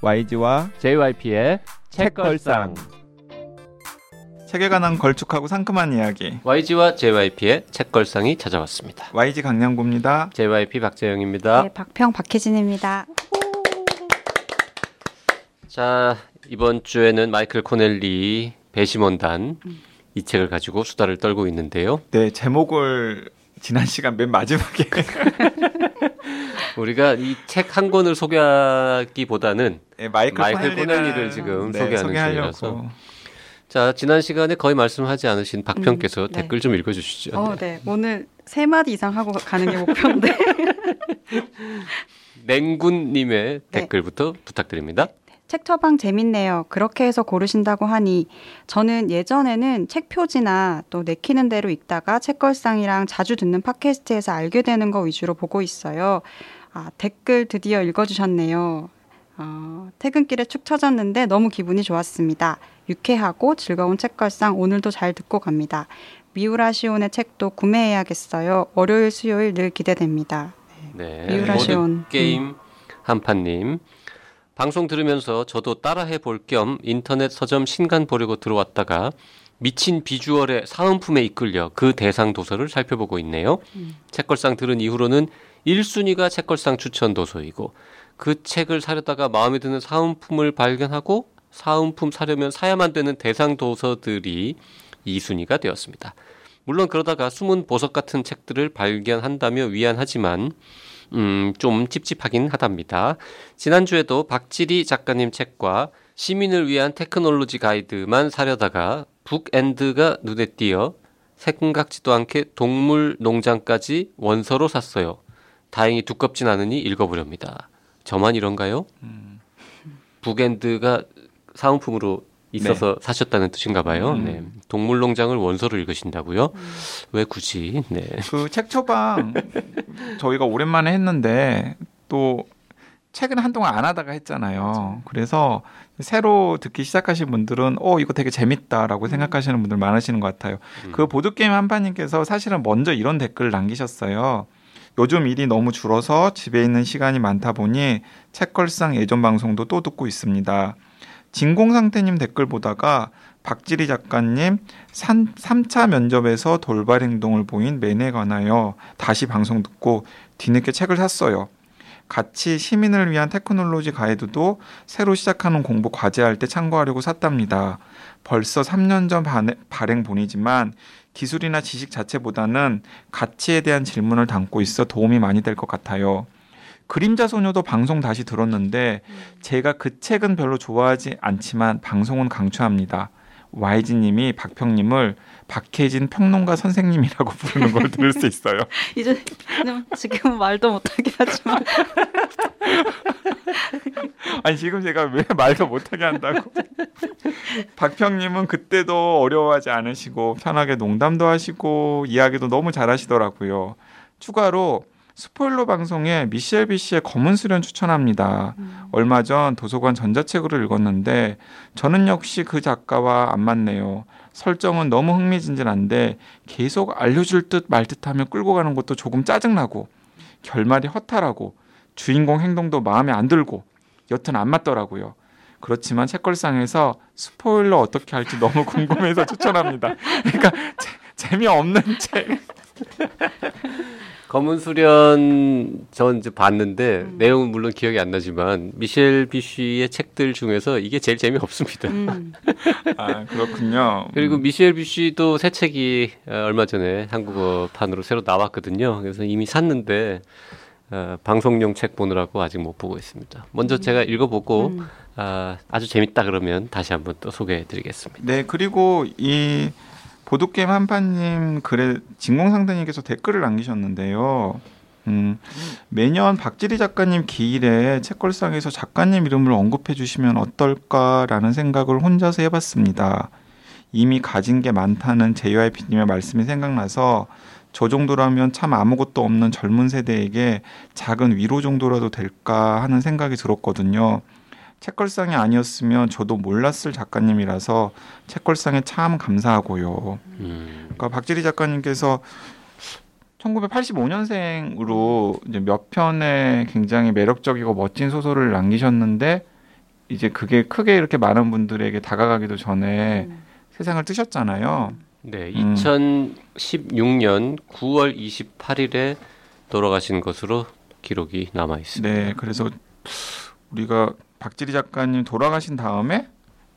YG와 JYP의 책걸상. 책에 관한 걸쭉하고 상큼한 이야기. YG와 JYP의 책걸상이 찾아왔습니다. YG 강량구입니다. JYP 박재영입니다. 네, 박평 박혜진입니다. 자, 이번 주에는 마이클 코넬리 배심원단 이 책을 가지고 수다를 떨고 있는데요. 네, 제목을 지난 시간 맨 마지막에 우리가 이 책 한 권을 소개하기보다는 네, 마이클, 마이클 코넬리를 지금 네, 소개하는 소개하려고. 중이라서. 자, 지난 시간에 거의 말씀하지 않으신 박평께서 음, 네. 댓글 좀 읽어주시죠. 어, 네. 오늘 세 마디 이상 하고 가는 게 목표인데. 냉군님의 네. 댓글부터 부탁드립니다. 책 처방 재밌네요. 그렇게 해서 고르신다고 하니 저는 예전에는 책 표지나 또 내키는 대로 읽다가 책걸상이랑 자주 듣는 팟캐스트에서 알게 되는 거 위주로 보고 있어요. 아, 댓글 드디어 읽어주셨네요. 어, 퇴근길에 축 처졌는데 너무 기분이 좋았습니다. 유쾌하고 즐거운 책걸상 오늘도 잘 듣고 갑니다. 미우라 시온의 책도 구매해야겠어요. 월요일, 수요일 늘 기대됩니다. 네. 미우라 시온. 게임 한판님. 방송 들으면서 저도 따라해 볼 겸 인터넷 서점 신간 보려고 들어왔다가 미친 비주얼의 사은품에 이끌려 그 대상 도서를 살펴보고 있네요. 책걸상 들은 이후로는 1순위가 책걸상 추천 도서이고 그 책을 사려다가 마음에 드는 사은품을 발견하고 사은품 사려면 사야만 되는 대상 도서들이 2순위가 되었습니다. 물론 그러다가 숨은 보석 같은 책들을 발견한다며 위안하지만 음, 좀 찝찝하긴 하답니다. 지난주에도 박지리 작가님 책과 시민을 위한 테크놀로지 가이드만 사려다가 북엔드가 눈에 띄어 생각지도 않게 동물 농장까지 원서로 샀어요. 다행히 두껍진 않으니 읽어보렵니다. 저만 이런가요? 북엔드가 사은품으로 있어서 사셨다는 뜻인가 봐요. 음. 네. 동물 농장을 원서로 읽으신다고요? 왜 굳이? 네. 그책 처방 저희가 오랜만에 했는데 또 책은 한동안 안 하다가 했잖아요. 그래서 새로 듣기 시작하신 분들은 어 이거 되게 재밌다라고 생각하시는 분들 많으시는 것 같아요. 음. 그 보드 게임 한판님께서 사실은 먼저 이런 댓글을 남기셨어요. 요즘 일이 너무 줄어서 집에 있는 시간이 많다 보니 책걸상 예전 방송도 또 듣고 있습니다. 진공상태님 댓글 보다가 박지리 작가님 3, 3차 면접에서 돌발 행동을 보인 MAN에 관하여 다시 방송 듣고 뒤늦게 책을 샀어요. 같이 시민을 위한 테크놀로지 가이드도 새로 시작하는 공부 과제할 때 참고하려고 샀답니다. 벌써 3년 전 반- 발행 본이지만 기술이나 지식 자체보다는 가치에 대한 질문을 담고 있어 도움이 많이 될 것 같아요. 그림자 소녀도 방송 다시 들었는데 제가 그 책은 별로 좋아하지 않지만 방송은 강추합니다. YG님이 박평님을 박혜진 평론가 선생님이라고 부르는 걸 들을 수 있어요. 이제 지금 말도 못하게 하지만 아니 지금 제가 왜 말도 못하게 한다고? 박평님은 그때도 어려워하지 않으시고 편하게 농담도 하시고 이야기도 너무 잘하시더라고요. 추가로 스포일러 방송에 미셸 비씨의 검은 수련 추천합니다. 얼마 전 도서관 전자책으로 읽었는데 저는 역시 그 작가와 안 맞네요. 설정은 너무 흥미진진한데 계속 알려줄 듯 말 듯하며 끌고 가는 것도 조금 짜증나고 결말이 허탈하고 주인공 행동도 마음에 안 들고 여튼 안 맞더라고요. 그렇지만 책걸상에서 스포일러 어떻게 할지 너무 궁금해서 추천합니다. 그러니까 재, 재미없는 책. 검은 수련 전 이제 봤는데 내용은 물론 기억이 안 나지만 미셸 비쉬의 책들 중에서 이게 제일 재미없습니다. 음, 아 그렇군요. 그리고 음. 미셸 비쉬도 새 책이 어, 얼마 전에 한국어판으로 새로 나왔거든요. 그래서 이미 샀는데 어, 방송용 책 보느라고 아직 못 보고 있습니다. 먼저 제가 읽어보고 음. 아, 아주 재밌다 그러면 다시 한번 또 소개해드리겠습니다. 네 그리고 이 보드게임 한판님 글에 진공상대님께서 댓글을 남기셨는데요. 음, 매년 박지리 작가님 기일에 책걸상에서 작가님 이름을 언급해 주시면 어떨까라는 생각을 혼자서 해봤습니다. 이미 가진 게 많다는 JYP님의 말씀이 생각나서 저 정도라면 참 아무것도 없는 젊은 세대에게 작은 위로 정도라도 될까 하는 생각이 들었거든요. 책걸상이 아니었으면 저도 몰랐을 작가님이라서 책걸상에 참 감사하고요. 음, 그러니까 박지리 작가님께서 1985년생으로 이제 몇 편의 굉장히 매력적이고 멋진 소설을 남기셨는데 이제 그게 크게 이렇게 많은 분들에게 다가가기도 전에 음. 세상을 뜨셨잖아요. 네, 음. 2016년 9월 28일에 돌아가신 것으로 기록이 남아 있습니다. 네, 그래서 우리가 박지리 작가님 돌아가신 다음에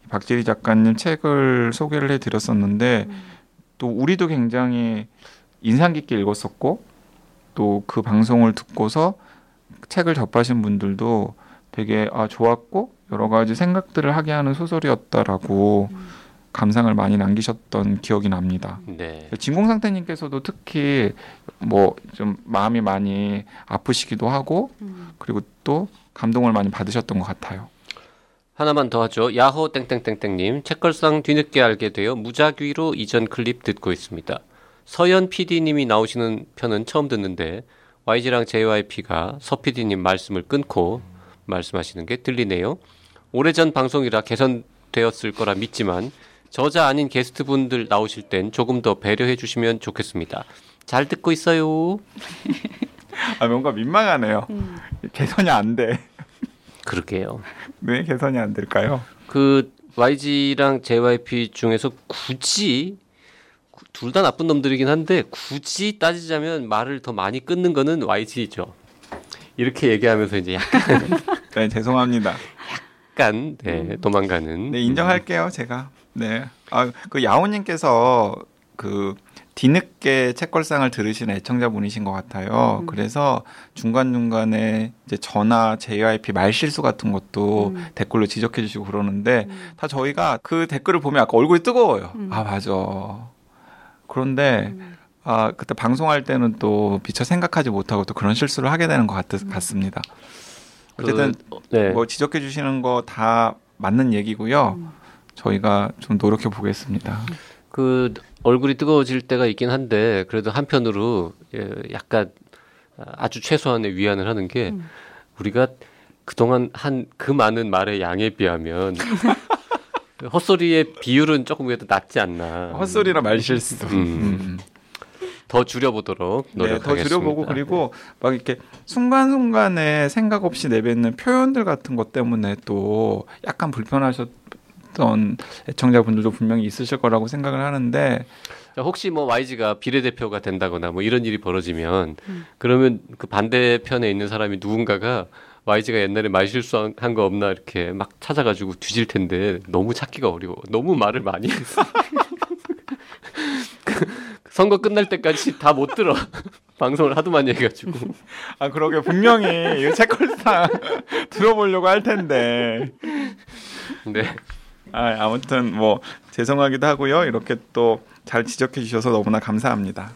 박지리 작가님 책을 소개를 해드렸었는데 음. 또 우리도 굉장히 인상 깊게 읽었었고 또 그 방송을 듣고서 책을 접하신 분들도 되게 아 좋았고 여러 가지 생각들을 하게 하는 소설이었다라고 음. 감상을 많이 남기셨던 기억이 납니다. 네. 진공 상태님께서도 특히 뭐 좀 마음이 많이 아프시기도 하고 음. 그리고 또 감동을 많이 받으셨던 것 같아요. 하나만 더 하죠. 야호 땡땡땡땡님 책걸상 뒤늦게 알게 되어 무작위로 이전 클립 듣고 있습니다. 서현 PD님이 나오시는 편은 처음 듣는데 YG랑 JYP가 서 PD님 말씀을 끊고 말씀하시는 게 들리네요. 오래전 방송이라 개선되었을 거라 믿지만 저자 아닌 게스트분들 나오실 땐 조금 더 배려해 주시면 좋겠습니다. 잘 듣고 있어요. 아 뭔가 민망하네요. 음. 개선이 안 돼. 그러게요. 왜 개선이 안 될까요? 그 YG랑 JYP 중에서 굳이 둘 다 나쁜 놈들이긴 한데 굳이 따지자면 말을 더 많이 끊는 거는 YG죠. 이렇게 얘기하면서 이제 네 죄송합니다. 약간 네, 도망가는. 네 인정할게요 제가. 네. 아 그 야호님께서 그 뒤늦게 책걸상을 들으신 애청자분이신 것 같아요. 음. 그래서 중간 중간에 이제 전화 JYP 말실수 같은 것도 음. 댓글로 지적해 주시고 그러는데 음. 다 저희가 그 댓글을 보면 아까 얼굴이 뜨거워요. 음. 아 맞아. 그런데 음. 아 그때 방송할 때는 또 미처 생각하지 못하고 또 그런 실수를 하게 되는 것 같, 음. 같습니다. 그, 어쨌든 네. 뭐 지적해 주시는 거 다 맞는 얘기고요. 음. 저희가 좀 노력해 보겠습니다. 그 얼굴이 뜨거워질 때가 있긴 한데 그래도 한편으로 예, 약간 아주 최소한의 위안을 하는 게 음. 우리가 그동안 한 그 많은 말의 양에 비하면 헛소리의 비율은 조금 그래도 낮지 않나. 헛소리나 말실수. 음. 음. 더 줄여보도록 네, 노력하겠습니다. 더 줄여보고 그리고 막 이렇게 순간순간에 생각 없이 내뱉는 표현들 같은 것 때문에 또 약간 불편하셨 던 애청자분들도 분명히 있으실 거라고 생각을 하는데 자, 혹시 뭐 YG가 비례대표가 된다거나 뭐 이런 일이 벌어지면 음. 그러면 그 반대편에 있는 사람이 누군가가 YG가 옛날에 말 실수한 거 없나 이렇게 막 찾아가지고 뒤질 텐데 너무 찾기가 어려워. 너무 말을 많이 했어. 그 선거 끝날 때까지 다 못 들어. 방송을 하도 많이 해가지고. 아 그러게 분명히 이 책걸상 들어보려고 할 텐데 네. 아, 아무튼 뭐 죄송하기도 하고요 이렇게 또 잘 지적해 주셔서 너무나 감사합니다.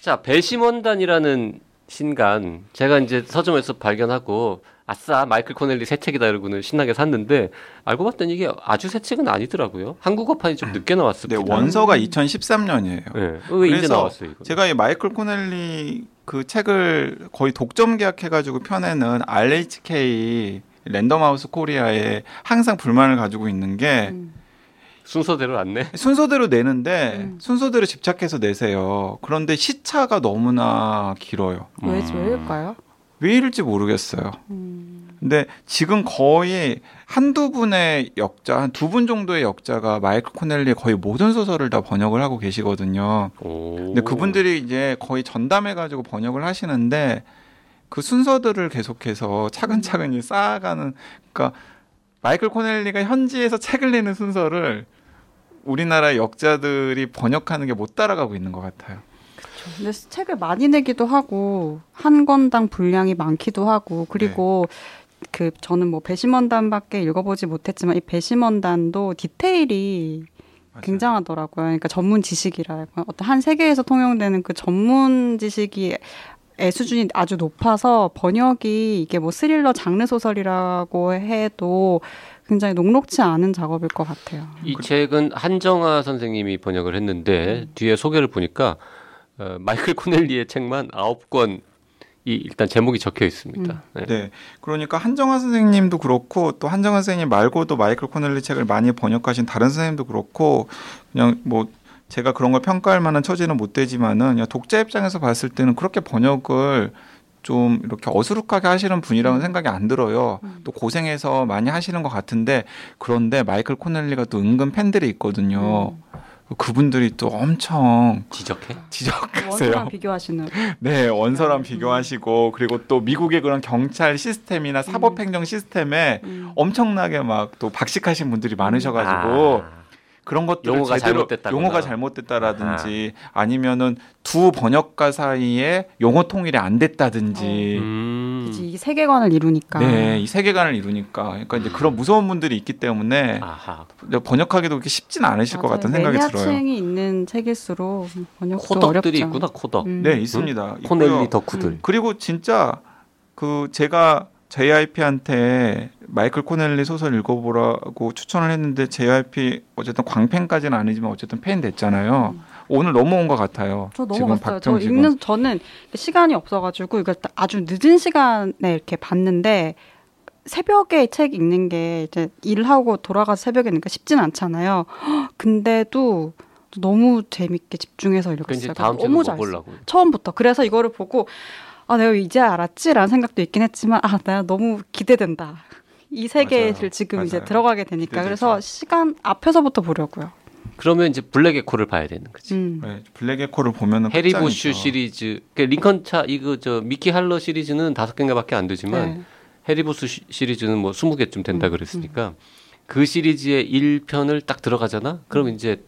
자, 배심원단이라는 신간 제가 이제 서점에서 발견하고 아싸 마이클 코넬리 새 책이다 이러고는 신나게 샀는데 알고 봤더니 이게 아주 새 책은 아니더라고요. 한국어판이 좀 늦게 네 나왔습니다. 원서가 2013년이에요. 네. 왜 이제 나왔어요 이거? 제가 이 마이클 코넬리 그 책을 거의 독점 계약해가지고 펴내는 RHK 랜덤하우스 코리아에 항상 불만을 가지고 있는 게 음. 순서대로 안 내? 순서대로 내는데 음. 순서대로 집착해서 내세요. 그런데 시차가 너무나 길어요. 왜 음. 왜일까요? 왜 이럴지 모르겠어요. 음. 근데 지금 거의 한두 분의 역자, 한 두 분 정도의 역자가 마이클 코넬리의 거의 모든 소설을 다 번역을 하고 계시거든요. 오. 근데 그분들이 이제 거의 전담해가지고 번역을 하시는데 그 순서들을 계속해서 차근차근히 쌓아가는, 그러니까 마이클 코넬리가 현지에서 책을 내는 순서를 우리나라 역자들이 번역하는 게 못 따라가고 있는 것 같아요. 근데 책을 많이 내기도 하고 한 권당 분량이 많기도 하고 그리고 그 저는 뭐 배심원단밖에 읽어보지 못했지만 이 배심원단도 디테일이 맞아요. 굉장하더라고요. 그러니까 전문 지식이라 어떤 한 세계에서 통용되는 그 전문 지식이 의 수준이 아주 높아서 번역이 이게 뭐 스릴러 장르 소설이라고 해도 굉장히 녹록치 않은 작업일 것 같아요. 이 책은 한정아 선생님이 번역을 했는데 뒤에 소개를 보니까 어, 마이클 코넬리의 책만 아홉 권이 일단 제목이 적혀 있습니다. 네. 네. 그러니까 한정화 선생님도 그렇고 또 한정화 선생님 말고도 마이클 코넬리 책을 많이 번역하신 다른 선생님도 그렇고 그냥 뭐 제가 그런 걸 평가할 만한 처지는 못 되지만은 독자 입장에서 봤을 때는 그렇게 번역을 좀 이렇게 어수룩하게 하시는 분이라고는 음. 생각이 안 들어요. 음. 또 고생해서 많이 하시는 것 같은데 그런데 마이클 코넬리가 또 은근 팬들이 있거든요. 음. 그분들이 또 엄청 지적해? 지적하세요. 원수랑 비교하시는. 네, 원서랑 음. 비교하시고 그리고 또 미국의 그런 경찰 시스템이나 사법행정 시스템에 음. 엄청나게 막 또 박식하신 분들이 많으셔가지고 아, 그런 것들을 용어가 제대로 잘못됐다거나. 용어가 잘못됐다라든지 아 니면은 두 번역가 사이에 용어 통일이 안 됐다든지 음. 그치, 이 세계관을 이루니까. 네, 이 세계관을 이루니까 그러니까 이제 그런 무서운 분들이 있기 때문에 아하. 번역하기도 그렇게 쉽진 않으실 것 같다는 생각이 들어요. 매니아층이 있는 책일수록 번역도 코덕들이 어렵죠. 있구나 코덕. 음. 네, 있습니다. 있고요. 코넬리 덕후들. 음. 그리고 진짜 그 제가 JYP한테 마이클 코넬리 소설 읽어보라고 추천을 했는데 JYP 어쨌든 광팬까지는 아니지만 어쨌든 팬 됐잖아요. 오늘 넘어온 것 같아요. 저 지금 넘어갔어요. 저 읽는 저는 시간이 없어가지고 이걸 딱 아주 늦은 시간에 이렇게 봤는데 새벽에 책 읽는 게 이제 일하고 돌아가서 새벽에 읽으니까 쉽진 않잖아요. 헉, 근데도 너무 재밌게 집중해서 읽었어요. 다음 너무 뭐 잘. 보려고. 처음부터. 그래서 이거를 보고 아 내가 이제 알았지라는 생각도 있긴 했지만 아 내가 너무 기대된다. 이 세계를 맞아요. 지금 이제 맞아요. 들어가게 되니까 기대되죠. 그래서 시간 앞에서부터 보려고요. 그러면 이제 블랙 에코를 봐야 되는 거지. 음. 네, 블랙 에코를 보면은 해리 보슈 시리즈, 그 링컨 차 이거 저 미키 할러 시리즈는 다섯 개인가밖에 안 되지만 네. 해리 보슈 시- 시리즈는 뭐 스무 개쯤 된다 음, 그랬으니까 그 시리즈의 1편을 딱 들어가잖아. 그럼 음. 이제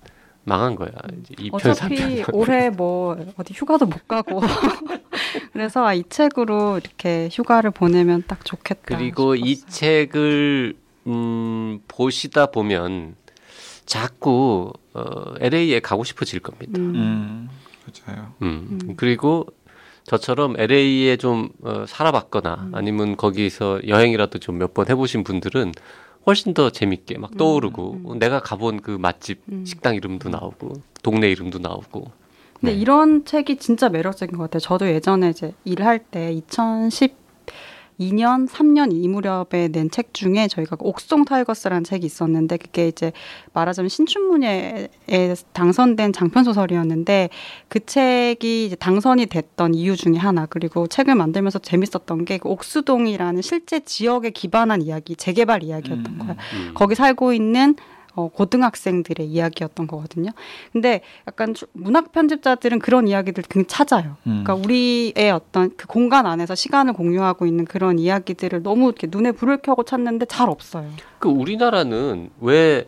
망한 거야. 이제 2편, 어차피 3편. 올해 뭐 어디 휴가도 못 가고 그래서 아, 이 책으로 이렇게 휴가를 보내면 딱 좋겠다. 그리고 이 싶었어요. 책을 음, 보시다 보면 자꾸 어, LA에 가고 싶어질 겁니다. 음. 음, 맞아요. 음. 음. 그리고 저처럼 LA에 좀 어, 살아봤거나 음. 아니면 거기서 여행이라도 좀 몇 번 해보신 분들은 훨씬 더 재밌게 막 떠오르고 음, 음. 내가 가본 그 맛집 음. 식당 이름도 나오고 동네 이름도 나오고 근데 네. 이런 책이 진짜 매력적인 것 같아요. 저도 예전에 이제 일할 때 2012년, 3년 이 무렵에 낸 책 중에 저희가 옥수동 타이거스라는 책이 있었는데 그게 이제 말하자면 신춘문예에 당선된 장편 소설이었는데 그 책이 이제 당선이 됐던 이유 중에 하나 그리고 책을 만들면서 재밌었던 게 그 옥수동이라는 실제 지역에 기반한 이야기, 재개발 이야기였던 음, 거예요. 음. 거기 살고 있는 어, 고등학생들의 이야기였던 거거든요. 근데 약간 주- 문학 편집자들은 그런 이야기들 굉장히 찾아요. 음. 그러니까 우리의 어떤 그 공간 안에서 시간을 공유하고 있는 그런 이야기들을 너무 이렇게 눈에 불을 켜고 찾는데 잘 없어요. 그 우리나라는 왜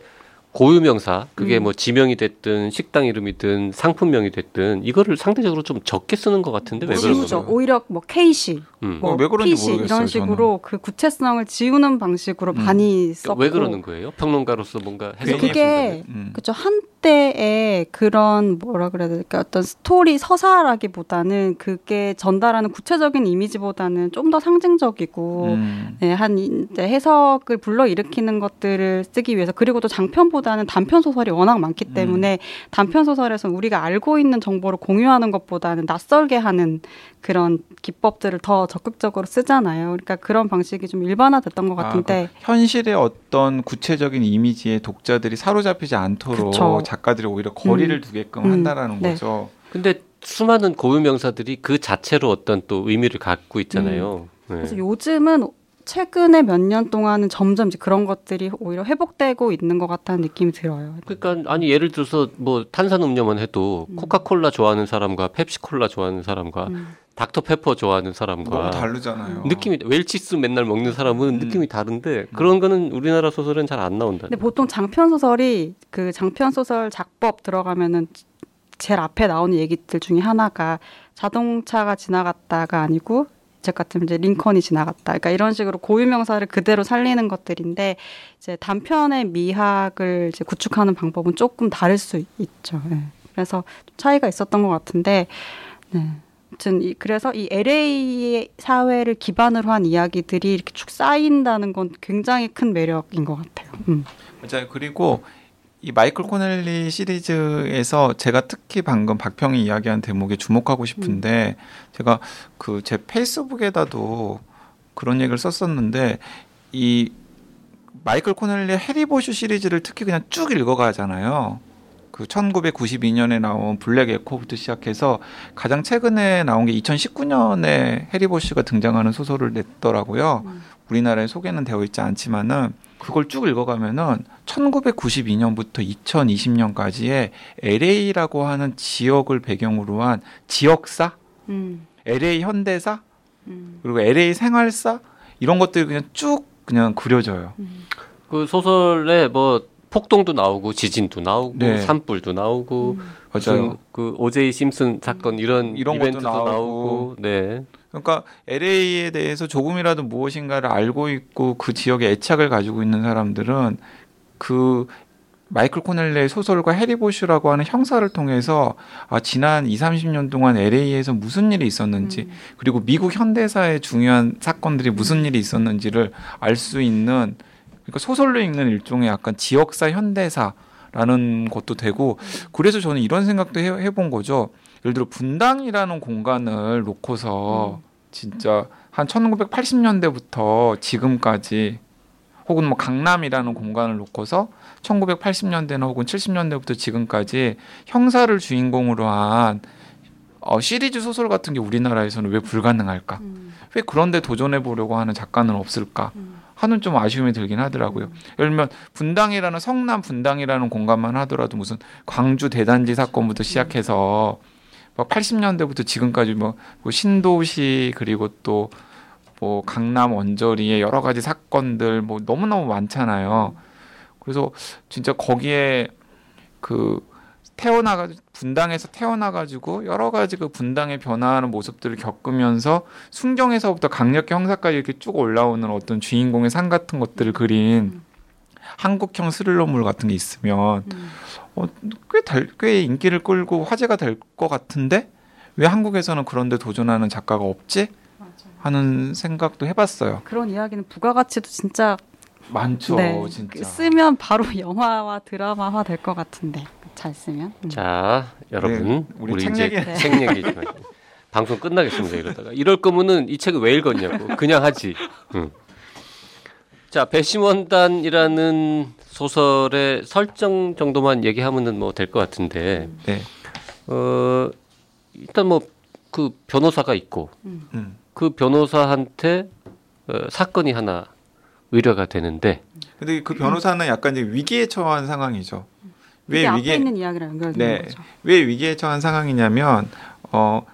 고유명사 그게 음. 뭐 지명이 됐든 식당 이름이든 상품명이 됐든 이거를 상대적으로 좀 적게 쓰는 것 같은데 왜 그런. 거예요? 오히려 뭐 K시, 음. 뭐 어, P시 모르겠어요, 이런 식으로 그 구체성을 지우는 방식으로 음. 많이 썼고 왜 그러는 거예요? 평론가로서 뭔가 그래서 해석할 그게 음. 그죠 한때의 그런 뭐라 그래야 될까 어떤 스토리 서사라기보다는 그게 전달하는 구체적인 이미지보다는 좀 더 상징적이고 음. 네, 한 이제 해석을 불러 일으키는 것들을 쓰기 위해서 그리고 또 장편보다는 단편 소설이 워낙 많기 때문에 단편 소설에서 우리가 알고 있는 정보를 공유하는 것보다는 낯설게 하는 그런 기법들을 더 적극적으로 쓰잖아요. 그러니까 그런 방식이 좀 일반화됐던 것 아, 같은데 그 현실의 어떤 구체적인 이미지에 독자들이 사로잡히지 않도록 그쵸. 작가들이 오히려 거리를 음. 두게끔 음. 한다라는 네. 거죠. 근데 수많은 고유 명사들이 그 자체로 어떤 또 의미를 갖고 있잖아요. 네. 그래서 요즘은 최근에 몇 년 동안은 점점 이제 그런 것들이 오히려 회복되고 있는 것 같다는 느낌이 들어요. 그러니까 아니 예를 들어서 뭐 탄산 음료만 해도 음. 코카콜라 좋아하는 사람과 펩시콜라 좋아하는 사람과 음. 닥터페퍼 좋아하는 사람과 너무 다르잖아요. 느낌이 웰치스 맨날 먹는 사람은 음. 느낌이 다른데 그런 거는 우리나라 소설은 잘 안 나온다. 근데 보통 장편 소설이 그 장편 소설 작법 들어가면은 제일 앞에 나오는 얘기들 중에 하나가 자동차가 지나갔다가 아니고 책 같으면 이제 링컨이 지나갔다. 그러니까 이런 식으로 고유 명사를 그대로 살리는 것들인데 이제 단편의 미학을 이제 구축하는 방법은 조금 다를 수 있죠. 예. 그래서 좀 차이가 있었던 것 같은데, 네. 아무튼 이, 그래서 이 LA 사회를 기반으로 한 이야기들이 이렇게 쭉 쌓인다는 건 굉장히 큰 매력인 것 같아요. 음. 맞아요. 그리고 이 마이클 코넬리 시리즈에서 제가 특히 방금 박평이 이야기한 대목에 주목하고 싶은데 제가 그 제 페이스북에다도 그런 얘기를 썼었는데 이 마이클 코넬리 해리보슈 시리즈를 특히 그냥 쭉 읽어가잖아요. 그 1992년에 나온 블랙 에코부터 시작해서 가장 최근에 나온 게 2019년에 해리보쉬가 등장하는 소설을 냈더라고요. 음. 우리나라에 소개는 되어 있지 않지만은 그걸 쭉 읽어가면은 1992년부터 2020년까지의 LA라고 하는 지역을 배경으로 한 지역사, 음. LA 현대사, 음. 그리고 LA 생활사 이런 것들이 그냥 쭉 그냥 그려져요. 음. 그 소설에 뭐 폭동도 나오고 지진도 나오고 네. 산불도 나오고 음. 맞아요. 그 오제이 심슨 사건 이런 이런 것도 이벤트도 나오고. 나오고, 네. 그러니까 LA에 대해서 조금이라도 무엇인가를 알고 있고 그 지역에 애착을 가지고 있는 사람들은 그 마이클 코넬레의 소설과 해리보슈라고 하는 형사를 통해서 아, 지난 2, 30년 동안 LA에서 무슨 일이 있었는지 음. 그리고 미국 현대사의 중요한 사건들이 무슨 일이 있었는지를 알 수 있는 그러니까 소설로 읽는 일종의 약간 지역사 현대사라는 것도 되고 그래서 저는 이런 생각도 해, 해본 거죠. 예를 들어 분당이라는 공간을 놓고서 진짜 한 1980년대부터 지금까지 혹은 뭐 강남이라는 공간을 놓고서 1980년대나 혹은 70년대부터 지금까지 형사를 주인공으로 한 어, 시리즈 소설 같은 게 우리나라에서는 왜 불가능할까? 음. 왜 그런데 도전해 보려고 하는 작가는 없을까? 음. 하는 좀 아쉬움이 들긴 하더라고요. 예를 들면 분당이라는 성남 분당이라는 공간만 하더라도 무슨 광주 대단지 사건부터 시작해서 뭐 80년대부터 지금까지 뭐, 뭐 신도시 그리고 또 뭐 강남 원저리의 여러 가지 사건들 뭐 너무너무 많잖아요. 그래서 진짜 거기에 그 태어나가 분당에서 태어나가지고 여러 가지 그 분당의 변화하는 모습들을 겪으면서 순경에서부터 강력계 형사까지 이렇게 쭉 올라오는 어떤 주인공의 산 같은 것들을 그린 한국형 스릴러물 같은 게 있으면 음. 어, 꽤, 달, 꽤 인기를 끌고 화제가 될 것 같은데 왜 한국에서는 그런데 도전하는 작가가 없지? 맞아요. 하는 생각도 해봤어요. 그런 이야기는 부가가치도 진짜 많죠, 네, 진짜. 쓰면 바로 영화와 드라마화 될 것 같은데 잘 쓰면. 음. 자, 여러분, 네, 우리 우리, 책 이제 얘기- 책 얘기 좀. 방송 끝나겠습니다. 이러다가 이럴 거면은 이 책을 왜 읽었냐고 그냥 하지. 응. 자, 배심원단이라는 소설의 설정 정도만 얘기하면은 뭐 될 것 같은데, 네, 어 일단 뭐 그 변호사가 있고 음. 그 변호사한테 어, 사건이 하나 의뢰가 되는데 근데 그 변호사는 약간 이제 위기에 처한 상황이죠. 왜 위기에 있는 이야기랑 연결되는 네. 거죠. 왜 위기에 처한 상황이냐면 어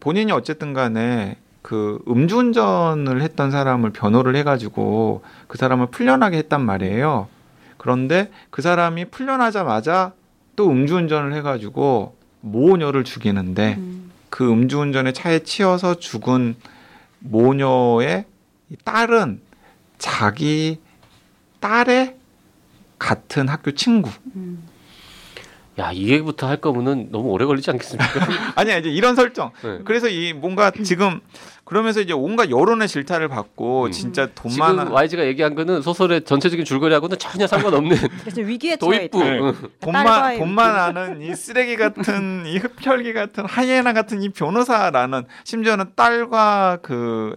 본인이 어쨌든 간에 그 음주운전을 했던 사람을 변호를 해가지고 그 사람을 풀려나게 했단 말이에요. 그런데 그 사람이 풀려나자마자 또 음주운전을 해가지고 모녀를 죽이는데 음. 그 음주운전에 차에 치여서 죽은 모녀의 이 딸은 자기 딸의 같은 학교 친구. 음. 야, 이 얘기부터 할 거면은 너무 오래 걸리지 않겠습니까? 아니야 이제 이런 설정. 네. 그래서 이 뭔가 지금 그러면서 이제 온갖 여론의 질타를 받고 음. 진짜 돈 지금 많아 YG가 얘기한 거는 소설의 전체적인 줄거리하고는 전혀 상관없는 그래서 위기에 도입부. 있다. 네. 응. 돈만 돈만 아는 이 쓰레기 같은 이 흡혈귀 같은 하이에나 같은 이 변호사라는 심지어는 딸과 그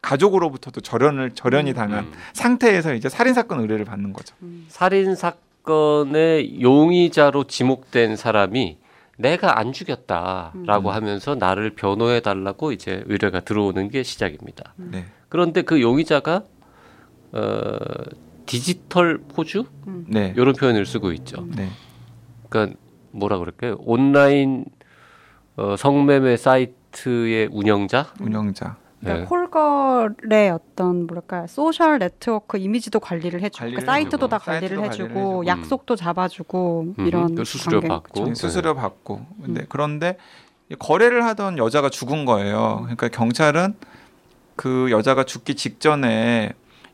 가족으로부터도 절연을 절연이 당한 음. 상태에서 이제 살인 사건 의뢰를 받는 거죠. 음. 살인 사건 의 용의자로 지목된 사람이 내가 안 죽였다라고 음. 하면서 나를 변호해 달라고 이제 의뢰가 들어오는 게 시작입니다. 네. 그런데 그 용의자가 어, 디지털 포주 네. 이런 표현을 쓰고 있죠. 네. 그러니까 뭐라 그럴까요? 온라인 어, 성매매 사이트의 운영자. 운영자. 그러니까 네. 콜걸의 어떤 뭐랄까 소셜 네트워크 이미지도 관리를 해주고 관리를 그러니까 사이트도 해주고, 다 관리를 사이트도 해주고 해주고. 약속도 잡아주고 음, 이런 그 수수료 관계. 받고. 그쵸. 네. 수수료 받고. 근데 그런데 거래를 하던 여자가 죽은 거예요. 그러니까 경찰은 그 여자가 죽기 직전에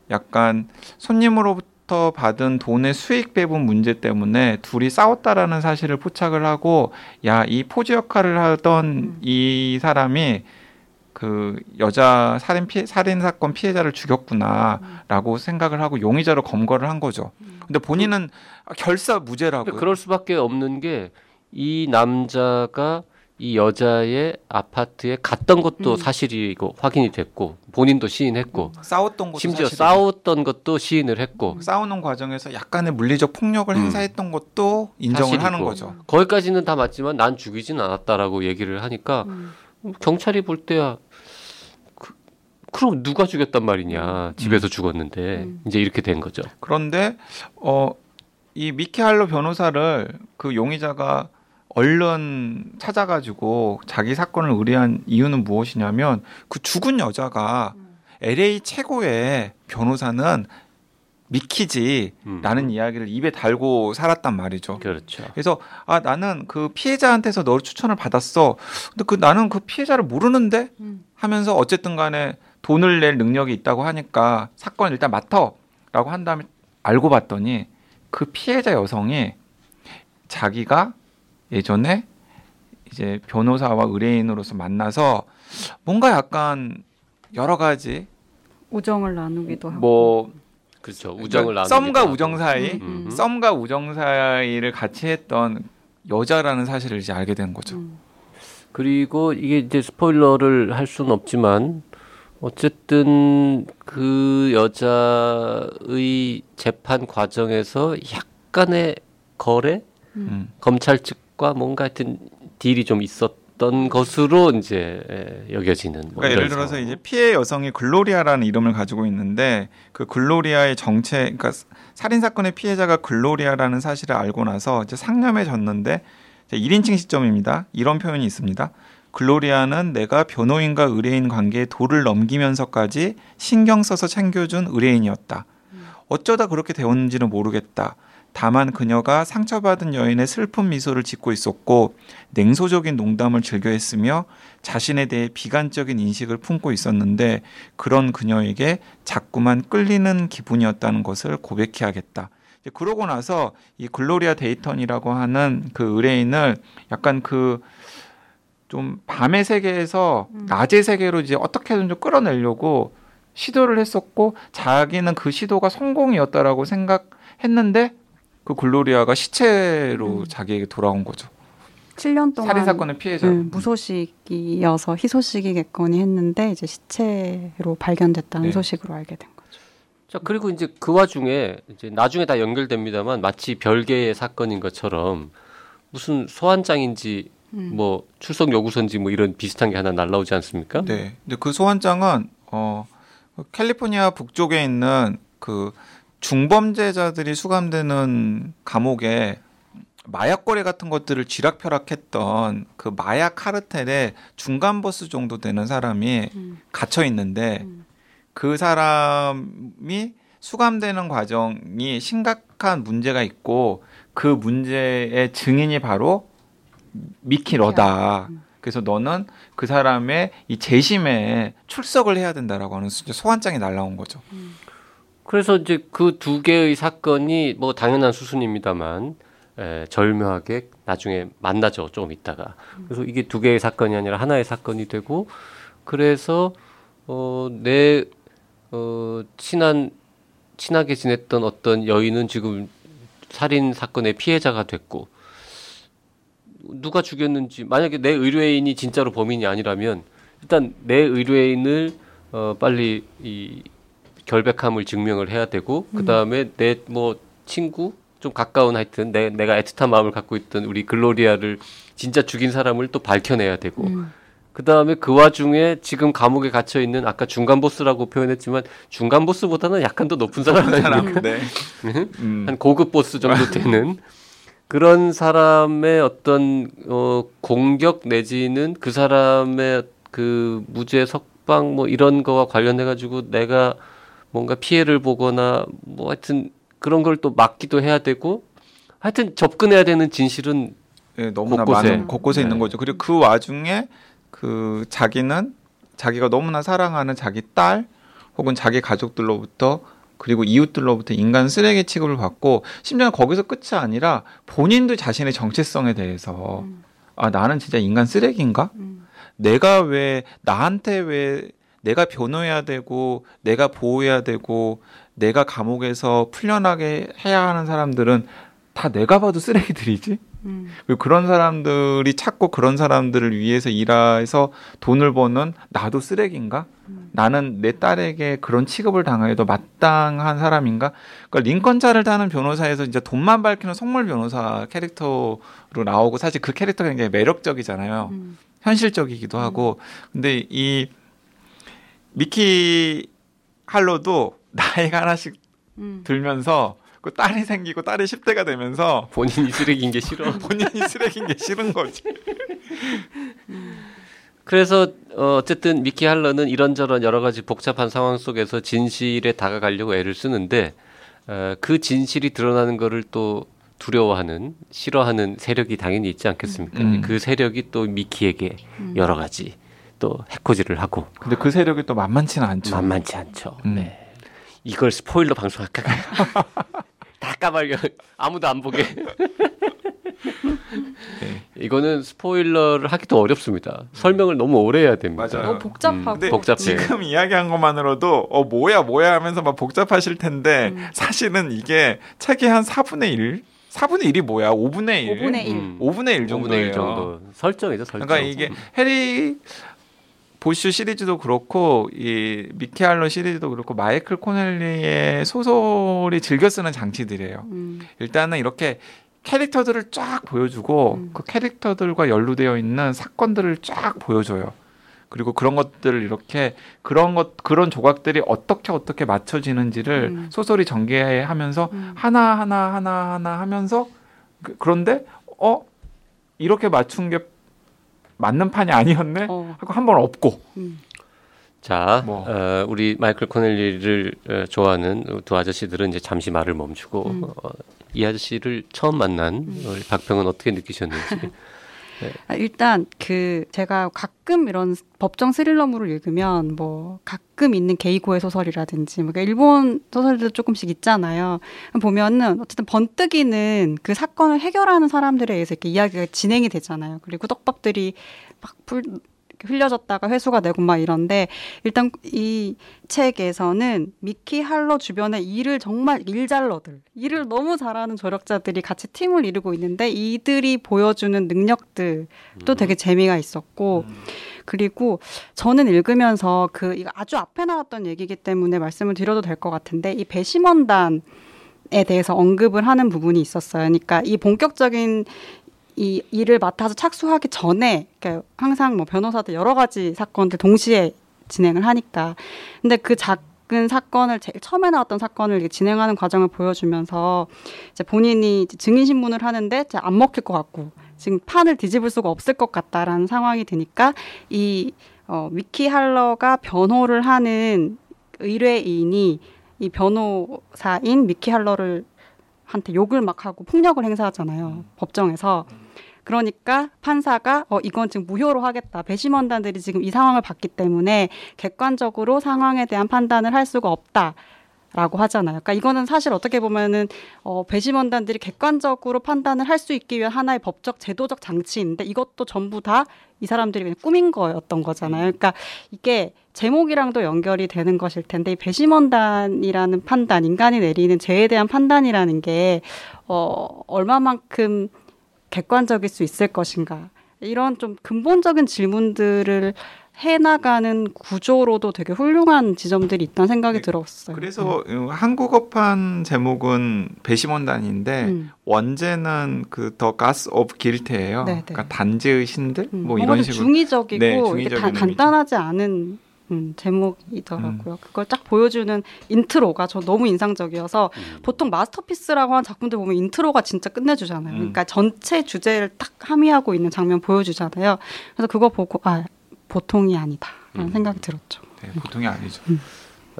약간 손님으로부터 받은 돈의 수익 배분 문제 때문에 둘이 싸웠다라는 사실을 포착을 하고 야 이 포즈 역할을 하던 음. 이 사람이 그 여자 살인 피해, 살인 사건 피해자를 죽였구나라고 생각을 하고 용의자로 검거를 한 거죠. 근데 본인은 결사 무죄라고. 그럴 수밖에 없는 게 이 남자가 이 여자의 아파트에 갔던 것도 음. 사실이고 확인이 됐고 본인도 시인했고 싸웠던 것도 심지어 사실이고. 싸웠던 것도 시인을 했고 싸우는 과정에서 약간의 물리적 폭력을 음. 행사했던 것도 인정을 사실이고. 하는 거죠. 거기까지는 다 맞지만 난 죽이진 않았다라고 얘기를 하니까 음. 경찰이 볼 때야 그, 그럼 누가 죽였단 말이냐 집에서 죽었는데 음. 이제 이렇게 된 거죠. 그런데 어, 이 미키 할로 변호사를 그 용의자가 얼른 찾아가지고 자기 사건을 의뢰한 이유는 무엇이냐면 그 죽은 여자가 LA 최고의 변호사는 미키지라는 음. 이야기를 입에 달고 살았단 말이죠. 그렇죠. 그래서 아 나는 그 피해자한테서 너를 추천을 받았어. 근데 그 나는 그 피해자를 모르는데 음. 하면서 어쨌든 간에 돈을 낼 능력이 있다고 하니까 사건 일단 맡아라고 한 다음에 알고 봤더니 그 피해자 여성이 자기가 예전에 이제 변호사와 의뢰인으로서 만나서 뭔가 약간 여러 가지 우정을 나누기도 하고. 뭐 그렇죠. 우정을 나누 썸과 우정 사이 음, 음. 썸과 우정 사이를 같이 했던 여자라는 사실을 이제 알게 된 거죠. 음. 그리고 이게 이제 스포일러를 할 수는 없지만 어쨌든 그 여자의 재판 과정에서 약간의 거래 음. 검찰 측과 뭔가 하여튼 딜이 좀 있었던 것으로 이제 에, 여겨지는 뭐 그러니까 예를 들어서. 이제 피해 여성이 글로리아라는 이름을 가지고 있는데 그 글로리아의 정체, 그러니까 살인 사건의 피해자가 글로리아라는 사실을 알고 나서 이제 상념에 젖는데 이제 1인칭 시점입니다. 이런 표현이 있습니다. 글로리아는 내가 변호인과 의뢰인 관계에 도를 넘기면서까지 신경 써서 챙겨준 의뢰인이었다. 어쩌다 그렇게 되었는지는 모르겠다. 다만 그녀가 상처받은 여인의 슬픈 미소를 짓고 있었고 냉소적인 농담을 즐겨 했으며 자신에 대해 비관적인 인식을 품고 있었는데 그런 그녀에게 자꾸만 끌리는 기분이었다는 것을 고백해야겠다. 그러고 나서 이 글로리아 데이턴이라고 하는 그 의뢰인을 약간 그 좀 밤의 세계에서 음. 낮의 세계로 이제 어떻게든 좀 끌어내려고 시도를 했었고 자기는 그 시도가 성공이었다라고 생각했는데 그 글로리아가 시체로 음. 자기에게 돌아온 거죠. 7년 동안 살인 사건의 피해자. 음, 무소식이어서 희소식이겠거니 했는데 이제 시체로 발견됐다는 네. 소식으로 알게 된 거죠. 자 그리고 이제 그 와중에 이제 나중에 다 연결됩니다만 마치 별개의 사건인 것처럼 무슨 소환장인지 음. 뭐 출석 요구서인지 뭐 이런 비슷한 게 하나 날라오지 않습니까? 네. 근데 그 소환장은 어 캘리포니아 북쪽에 있는 그 중범죄자들이 수감되는 감옥에 마약 거래 같은 것들을 쥐락펴락했던 그 마약 카르텔의 중간 보스 정도 되는 사람이 음. 갇혀 있는데 음. 그 사람이 수감되는 과정이 심각한 문제가 있고 그 문제의 증인이 바로 미키 너다. 음. 그래서 너는 그 사람의 이 재심에 출석을 해야 된다라고 하는 수- 소환장이 날라온 거죠. 그래서 이제 그 두 개의 사건이 뭐 당연한 수순입니다만 에, 절묘하게 나중에 만나죠 좀 있다가 그래서 이게 두 개의 사건이 아니라 하나의 사건이 되고 그래서 어내 어, 친한 친하게 지냈던 어떤 여인은 지금 살인 사건의 피해자가 됐고 누가 죽였는지 만약에 내 의뢰인이 진짜로 범인이 아니라면 일단 내 의뢰인을 어 빨리 이 결백함을 증명을 해야 되고 그 다음에 내뭐 친구 좀 가까운 하여튼 내 내가 애틋한 마음을 갖고 있던 우리 글로리아를 진짜 죽인 사람을 또 밝혀내야 되고 음. 그 다음에 그 와중에 지금 감옥에 갇혀 있는 아까 중간 보스라고 표현했지만 중간 보스보다는 약간 더 높은 사람 아닙니까? 네. 음. 한 고급 보스 정도 되는 그런 사람의 어떤 어 공격 내지는 그 사람의 그 무죄 석방 뭐 이런 거와 관련해 가지고 내가 뭔가 피해를 보거나 뭐 하여튼 그런 걸 또 막기도 해야 되고 하여튼 접근해야 되는 진실은 네, 너무나 곳곳에. 많은 곳곳에 네. 있는 거죠. 그리고 그 와중에 그 자기는 자기가 너무나 사랑하는 자기 딸 혹은 자기 가족들로부터 그리고 이웃들로부터 인간 쓰레기 취급을 받고 심지어 거기서 끝이 아니라 본인도 자신의 정체성에 대해서 음. 아 나는 진짜 인간 쓰레기인가? 음. 내가 왜 나한테 왜 내가 변호해야 되고 내가 보호해야 되고 내가 감옥에서 풀려나게 해야 하는 사람들은 다 내가 봐도 쓰레기들이지 음. 그리고 그런 사람들이 찾고 그런 사람들을 위해서 일해서 돈을 버는 나도 쓰레기인가? 음. 나는 내 딸에게 그런 취급을 당해도 마땅한 사람인가? 그러니까 링컨차를 타는 변호사에서 이제 돈만 밝히는 속물 변호사 캐릭터로 나오고 사실 그 캐릭터가 굉장히 매력적이잖아요. 음. 현실적이기도 하고. 근데 이 미키 할로도 나이가 하나씩 음. 들면서 그 딸이 생기고 딸이 10대가 되면서 본인이 쓰레기인 게 싫어. 본인이 쓰레기인 게 싫은 거지. 그래서 어, 어쨌든 미키 할러는 이런저런 여러 가지 복잡한 상황 속에서 진실에 다가가려고 애를 쓰는데 어, 그 진실이 드러나는 거를 또 두려워하는 싫어하는 세력이 당연히 있지 않겠습니까? 음. 그 세력이 또 미키에게 음. 여러 가지 또 해코지를 하고 근데 그 세력이 또 만만치는 않죠. 만만치 않죠. 음. 네. 이걸 스포일러 방송할까? 다 까발려 아무도 안 보게. 네. 이거는 스포일러를 하기도 어렵습니다. 설명을 너무 오래 해야 됩니다. 맞아요. 너무 복잡하고 근데 복잡해. 지금 이야기한 것만으로도 어 뭐야 뭐야 하면서 막 복잡하실 텐데 음. 사실은 이게 책의 한 4분의 1? 4분의 1이 뭐야? 5분의 1. 5분의 1. 음. 5분의 1 5분의 정도예요. 1 정도. 설정이죠, 설정. 그러니까 이게 해리 보슈 시리즈도 그렇고 이 미케알로 시리즈도 그렇고 마이클 코넬리의 소설이 즐겨 쓰는 장치들이에요. 음. 일단은 이렇게 캐릭터들을 쫙 보여주고 음. 그 캐릭터들과 연루되어 있는 사건들을 쫙 보여줘요. 그리고 그런 것들을 이렇게 그런 것 그런 조각들이 어떻게 어떻게 맞춰지는지를 음. 소설이 전개하면서 음. 하나 하나 하나 하나 하면서 그, 그런데 어 이렇게 맞춘 게 맞는 판이 아니었네 어. 하고 한번 없고 음. 자, 뭐. 어, 우리 마이클 코넬리를 어, 좋아하는 두 아저씨들은 이제 잠시 말을 멈추고 음. 어, 이 아저씨를 처음 만난 우리 박평은 어떻게 느끼셨는지. 아, 일단 그 제가 가끔 이런 법정 스릴러물을 읽으면 뭐 가끔 있는 게이고의 소설이라든지 뭐 그러니까 일본 소설도 조금씩 있잖아요. 보면은 어쨌든 번뜩이는 그 사건을 해결하는 사람들에 의해서 이렇게 이야기가 진행이 되잖아요. 그리고 떡밥들이 막 불, 흘려졌다가 회수가 되고 막 이런데 일단 이 책에서는 미키 할러 주변에 일을 정말 일잘러들 일을 너무 잘하는 조력자들이 같이 팀을 이루고 있는데 이들이 보여주는 능력들도 되게 재미가 있었고 그리고 저는 읽으면서 그 이거 아주 앞에 나왔던 얘기이기 때문에 말씀을 드려도 될 것 같은데 이 배심원단 에 대해서 언급을 하는 부분이 있었어요. 그러니까 이 본격적인 이 일을 맡아서 착수하기 전에 그러니까 항상 뭐 변호사들 여러 가지 사건들 동시에 진행을 하니까. 근데 그 작은 사건을 제일 처음에 나왔던 사건을 이렇게 진행하는 과정을 보여주면서 이제 본인이 이제 증인 신문을 하는데 이제 안 먹힐 것 같고 지금 판을 뒤집을 수가 없을 것 같다라는 상황이 드니까 이 어, 위키 할러가 변호를 하는 의뢰인이 이 변호사인 미키 할러를 한테 욕을 막 하고 폭력을 행사하잖아요 법정에서 그러니까 판사가 어 이건 지금 무효로 하겠다 배심원단들이 지금 이 상황을 봤기 때문에 객관적으로 상황에 대한 판단을 할 수가 없다. 라고 하잖아요. 그러니까 이거는 사실 어떻게 보면은 어 배심원단들이 객관적으로 판단을 할 수 있기 위한 하나의 법적 제도적 장치인데 이것도 전부 다 이 사람들이 그냥 꾸민 거였던 거잖아요. 그러니까 이게 제목이랑도 연결이 되는 것일 텐데 이 배심원단이라는 판단, 인간이 내리는 죄에 대한 판단이라는 게 어, 얼마만큼 객관적일 수 있을 것인가 이런 좀 근본적인 질문들을 해나가는 구조로도 되게 훌륭한 지점들이 있다는 생각이 네, 들었어요. 그래서 어, 한국어판 제목은 배심원단인데 음. 원제는 그 The Gods of Guilt예요. 네, 네. 그러니까 단죄의 신들 음, 뭐 이런 좀 식으로 중의적이고 네, 중의적인 다. 간단하지 않은 음, 제목이더라고요. 그걸 딱 보여주는 intro가 저 너무 인상적이어서 음. 보통 masterpiece라고 하는 작품들 보면 intro가 진짜 끝내주잖아요. 음. 그러니까 전체 주제를 딱 함의하고 있는 장면 보여주잖아요. 그래서 그거 보고 아 보통이 아니다라는 음. 생각이 들었죠. 네, 보통이 아니죠.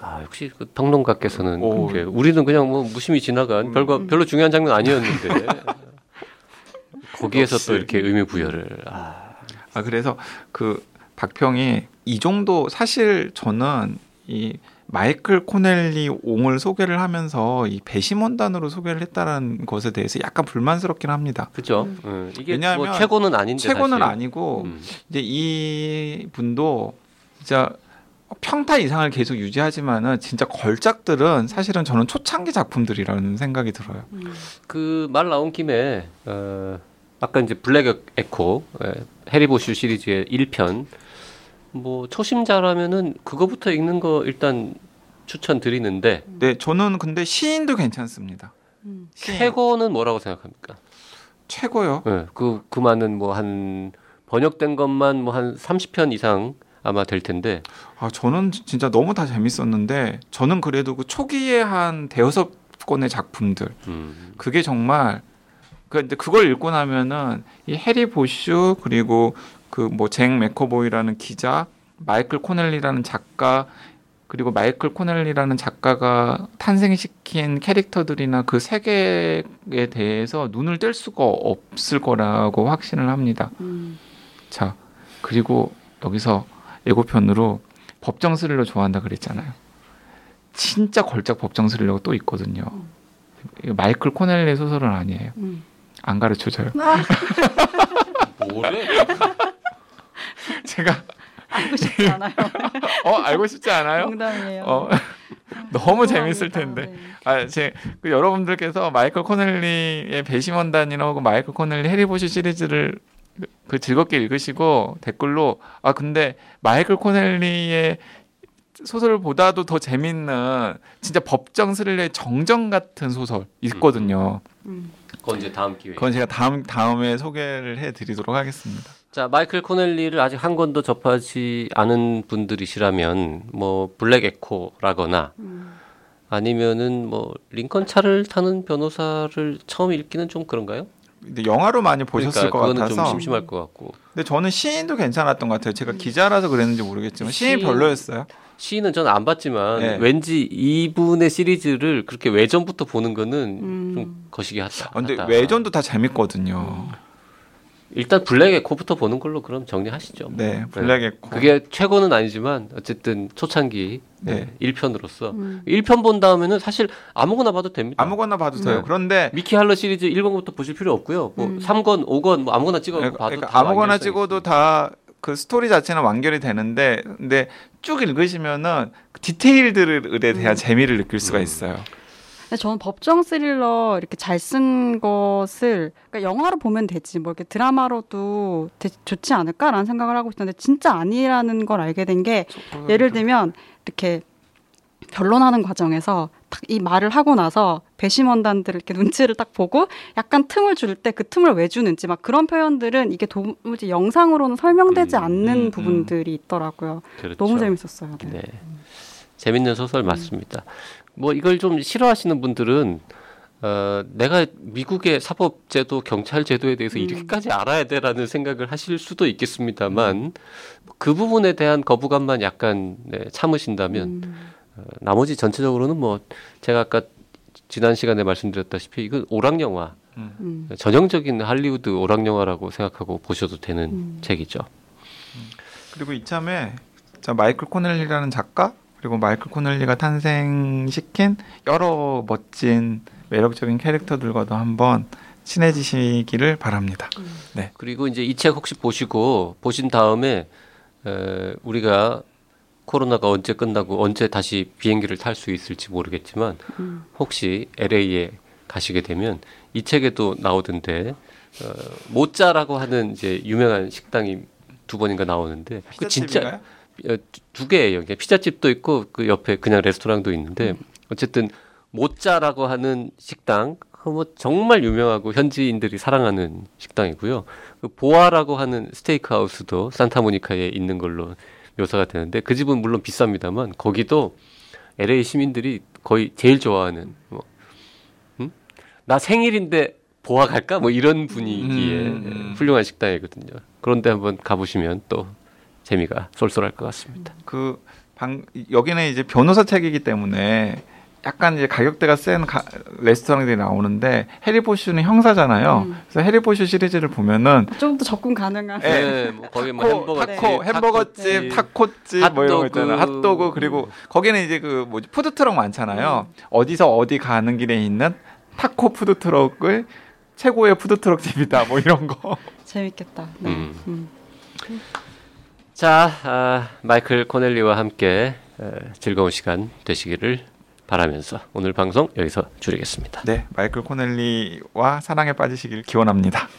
아, 역시 그 평론가께서는 우리는 그냥 뭐 무심히 지나간 음. 별거 별로 중요한 장면 아니었는데 거기에서 역시. 또 이렇게 의미 부여를 아, 아 그래서 그 박평이 이 정도 사실 저는 이 마이클 코넬리 옹을 소개를 하면서 이 배심원단으로 소개를 했다는 것에 대해서 약간 불만스럽긴 합니다. 그죠? 음. 음, 이게 왜냐하면 뭐 최고는 아닌데 최고는 사실. 아니고 음. 이제 이 분도 진짜 평타 이상을 계속 유지하지만은 진짜 걸작들은 사실은 저는 초창기 작품들이라는 생각이 들어요. 그말 나온 김에 어, 아까 이제 블랙 에코 예, 해리 보슈 시리즈의 1편 뭐 초심자라면은 그거부터 읽는 거 일단 추천드리는데 네, 저는 근데 시인도 괜찮습니다. 음. 최고는 뭐라고 생각합니까? 최고요. 예, 그, 그 많은 뭐 한 번역된 것만 뭐 한 30편 이상 아마 될 텐데 아, 저는 지- 진짜 너무 다 재밌었는데 저는 그래도 그 초기에 한 대여섯 권의 작품들 음, 그게 정말 그 근데 그걸 읽고 나면은 이 해리 보슈 그리고 그뭐잭 맥커보이라는 기자, 마이클 코넬리라는 작가 그리고 마이클 코넬리라는 작가가 탄생시킨 캐릭터들이나 그 세계에 대해서 눈을 뗄 수가 없을 거라고 확신을 합니다. 음. 자, 그리고 여기서 예고편으로 법정 스릴러 좋아한다 그랬잖아요. 진짜 걸작 법정 스릴러가 또 있거든요. 이거 마이클 코넬리의 소설은 아니에요. 음. 안 가르쳐줘요. 뭐래? 제가 알고 싶지 않아요. 어 알고 싶지 않아요? 농담이에요. 어 너무. 재밌을 텐데. 네. 아, 제 그 여러분들께서 마이클 코넬리의 배심원단이나 혹은 마이클 코넬리 해리 보슈 시리즈를 그- 그 즐겁게 읽으시고 댓글로 아 근데 마이클 코넬리의 소설보다도 더 재밌는 진짜 법정 스릴러의 정점 같은 소설 있거든요. 음. 그건 이제 다음 기회에. 그건 제가 다음 다음에 소개를 해드리도록 하겠습니다. 자, 마이클 코넬리를 아직 한 권도 접하지 않은 분들이시라면 뭐 블랙 에코라거나 음. 아니면은 뭐 링컨 차를 타는 변호사를 처음 읽기는 좀 그런가요? 근데 영화로 많이 보셨을 그러니까 것 같아서. 좀 심심할 것 같고 근데 저는 시인도 괜찮았던 것 같아요. 제가 기자라서 그랬는지 모르겠지만 시인 시인- 별로였어요. 시인은 저는 안 봤지만 네. 왠지 이분의 시리즈를 그렇게 외전부터 보는 거는 음. 좀 거시기 하다. 아, 근데 하다. 외전도 다 재밌거든요. 일단 블랙 에코부터 보는 걸로 그럼 정리하시죠. 네, 블랙 에코. 그게 최고는 아니지만 어쨌든 초창기 네. 네. 1편으로서 음. 1편 본 다음에는 사실 아무거나 봐도 됩니다. 아무거나 봐도 돼요. 네. 그런데 미키 할러 시리즈 1권부터 보실 필요 없고요. 뭐 음. 3권, 5권 뭐 아무거나 찍어 그러니까, 봐도 그러니까 다 아무거나 찍어도. 다 그 스토리 자체는 완결이 되는데 근데 쭉 읽으시면은 그 디테일들에 대한 음. 재미를 느낄 수가 음. 있어요. 저는 법정 스릴러 이렇게 잘 쓴 것을 그러니까 영화로 보면 되지 뭐 이렇게 드라마로도 되- 좋지 않을까라는 생각을 하고 있었는데 진짜 아니라는 걸 알게 된 게 예를 들면 이렇게 변론하는 과정에서 딱 이 말을 하고 나서 배심원단들 이렇게 눈치를 딱 보고 약간 틈을 줄 때 그 틈을 왜 주는지 막 그런 표현들은 이게 도무지 영상으로는 설명되지 음, 않는 음, 음. 부분들이 있더라고요. 그렇죠. 너무 재밌었어요. 네. 네. 재밌는 소설 맞습니다. 뭐 이걸 좀 싫어하시는 분들은 어, 내가 미국의 사법제도, 경찰제도에 대해서 음. 이렇게까지 알아야 돼라는 생각을 하실 수도 있겠습니다만 그 부분에 대한 거부감만 약간 네, 참으신다면 음. 어, 나머지 전체적으로는 뭐 제가 아까 지난 시간에 말씀드렸다시피 이건 오락 영화 음. 전형적인 할리우드 오락 영화라고 생각하고 보셔도 되는 음. 책이죠. 그리고 이참에 자 마이클 코넬리라는 작가 그리고 마이클 코넬리가 탄생시킨 여러 멋진 매력적인 캐릭터들과도 한번 친해지시기를 바랍니다. 그리고 이제 이 책 혹시 보시고 보신 다음에 에, 우리가 코로나가 언제 끝나고 언제 다시 비행기를 탈 수 있을지 모르겠지만 음. 혹시 LA에 가시게 되면 이 책에도 나오던데 어, 모짜라고 하는 이제 유명한 식당이 두 번인가 나오는데 그 진짜 두- 두 개예요. 피자집도 있고 그 옆에 그냥 레스토랑도 있는데 어쨌든 모짜라고 하는 식당 그뭐 정말 유명하고 현지인들이 사랑하는 식당이고요. 그 보아라고 하는 스테이크 하우스도 산타모니카에 있는 걸로 묘사가 되는데 그 집은 물론 비쌉니다만 거기도 LA 시민들이 거의 제일 좋아하는 뭐 음? 나 생일인데 보아 갈까? 뭐 이런 분위기의 음. 훌륭한 식당이거든요. 그런데 한번 가보시면 또 재미가 쏠쏠할 것 같습니다. 그 방, 여기는 이제 변호사 책이기 때문에 약간 이제 가격대가 센 가- 레스토랑들이 나오는데 해리 보슈는 형사잖아요. 음. 그래서 해리 보슈 시리즈를 보면은 좀 더 접근 가능한. 네. 네, 뭐 거기 뭐 타코, 햄버거집, 타코, 햄버거집, 타코집 뭐 이런 거 있잖아요. 핫도그. 핫도그 그리고 거기는 이제 그 뭐지 푸드 트럭 많잖아요. 어디서 어디 가는 길에 있는 타코 푸드 트럭을 최고의 푸드 트럭 집이다 뭐 이런 거. 재밌겠다. 네. 음. 음. 자, 아, 마이클 코넬리와 함께 에, 즐거운 시간 되시기를 바라면서 오늘 방송 여기서 줄이겠습니다. 네, 마이클 코넬리와 사랑에 빠지시길 기원합니다.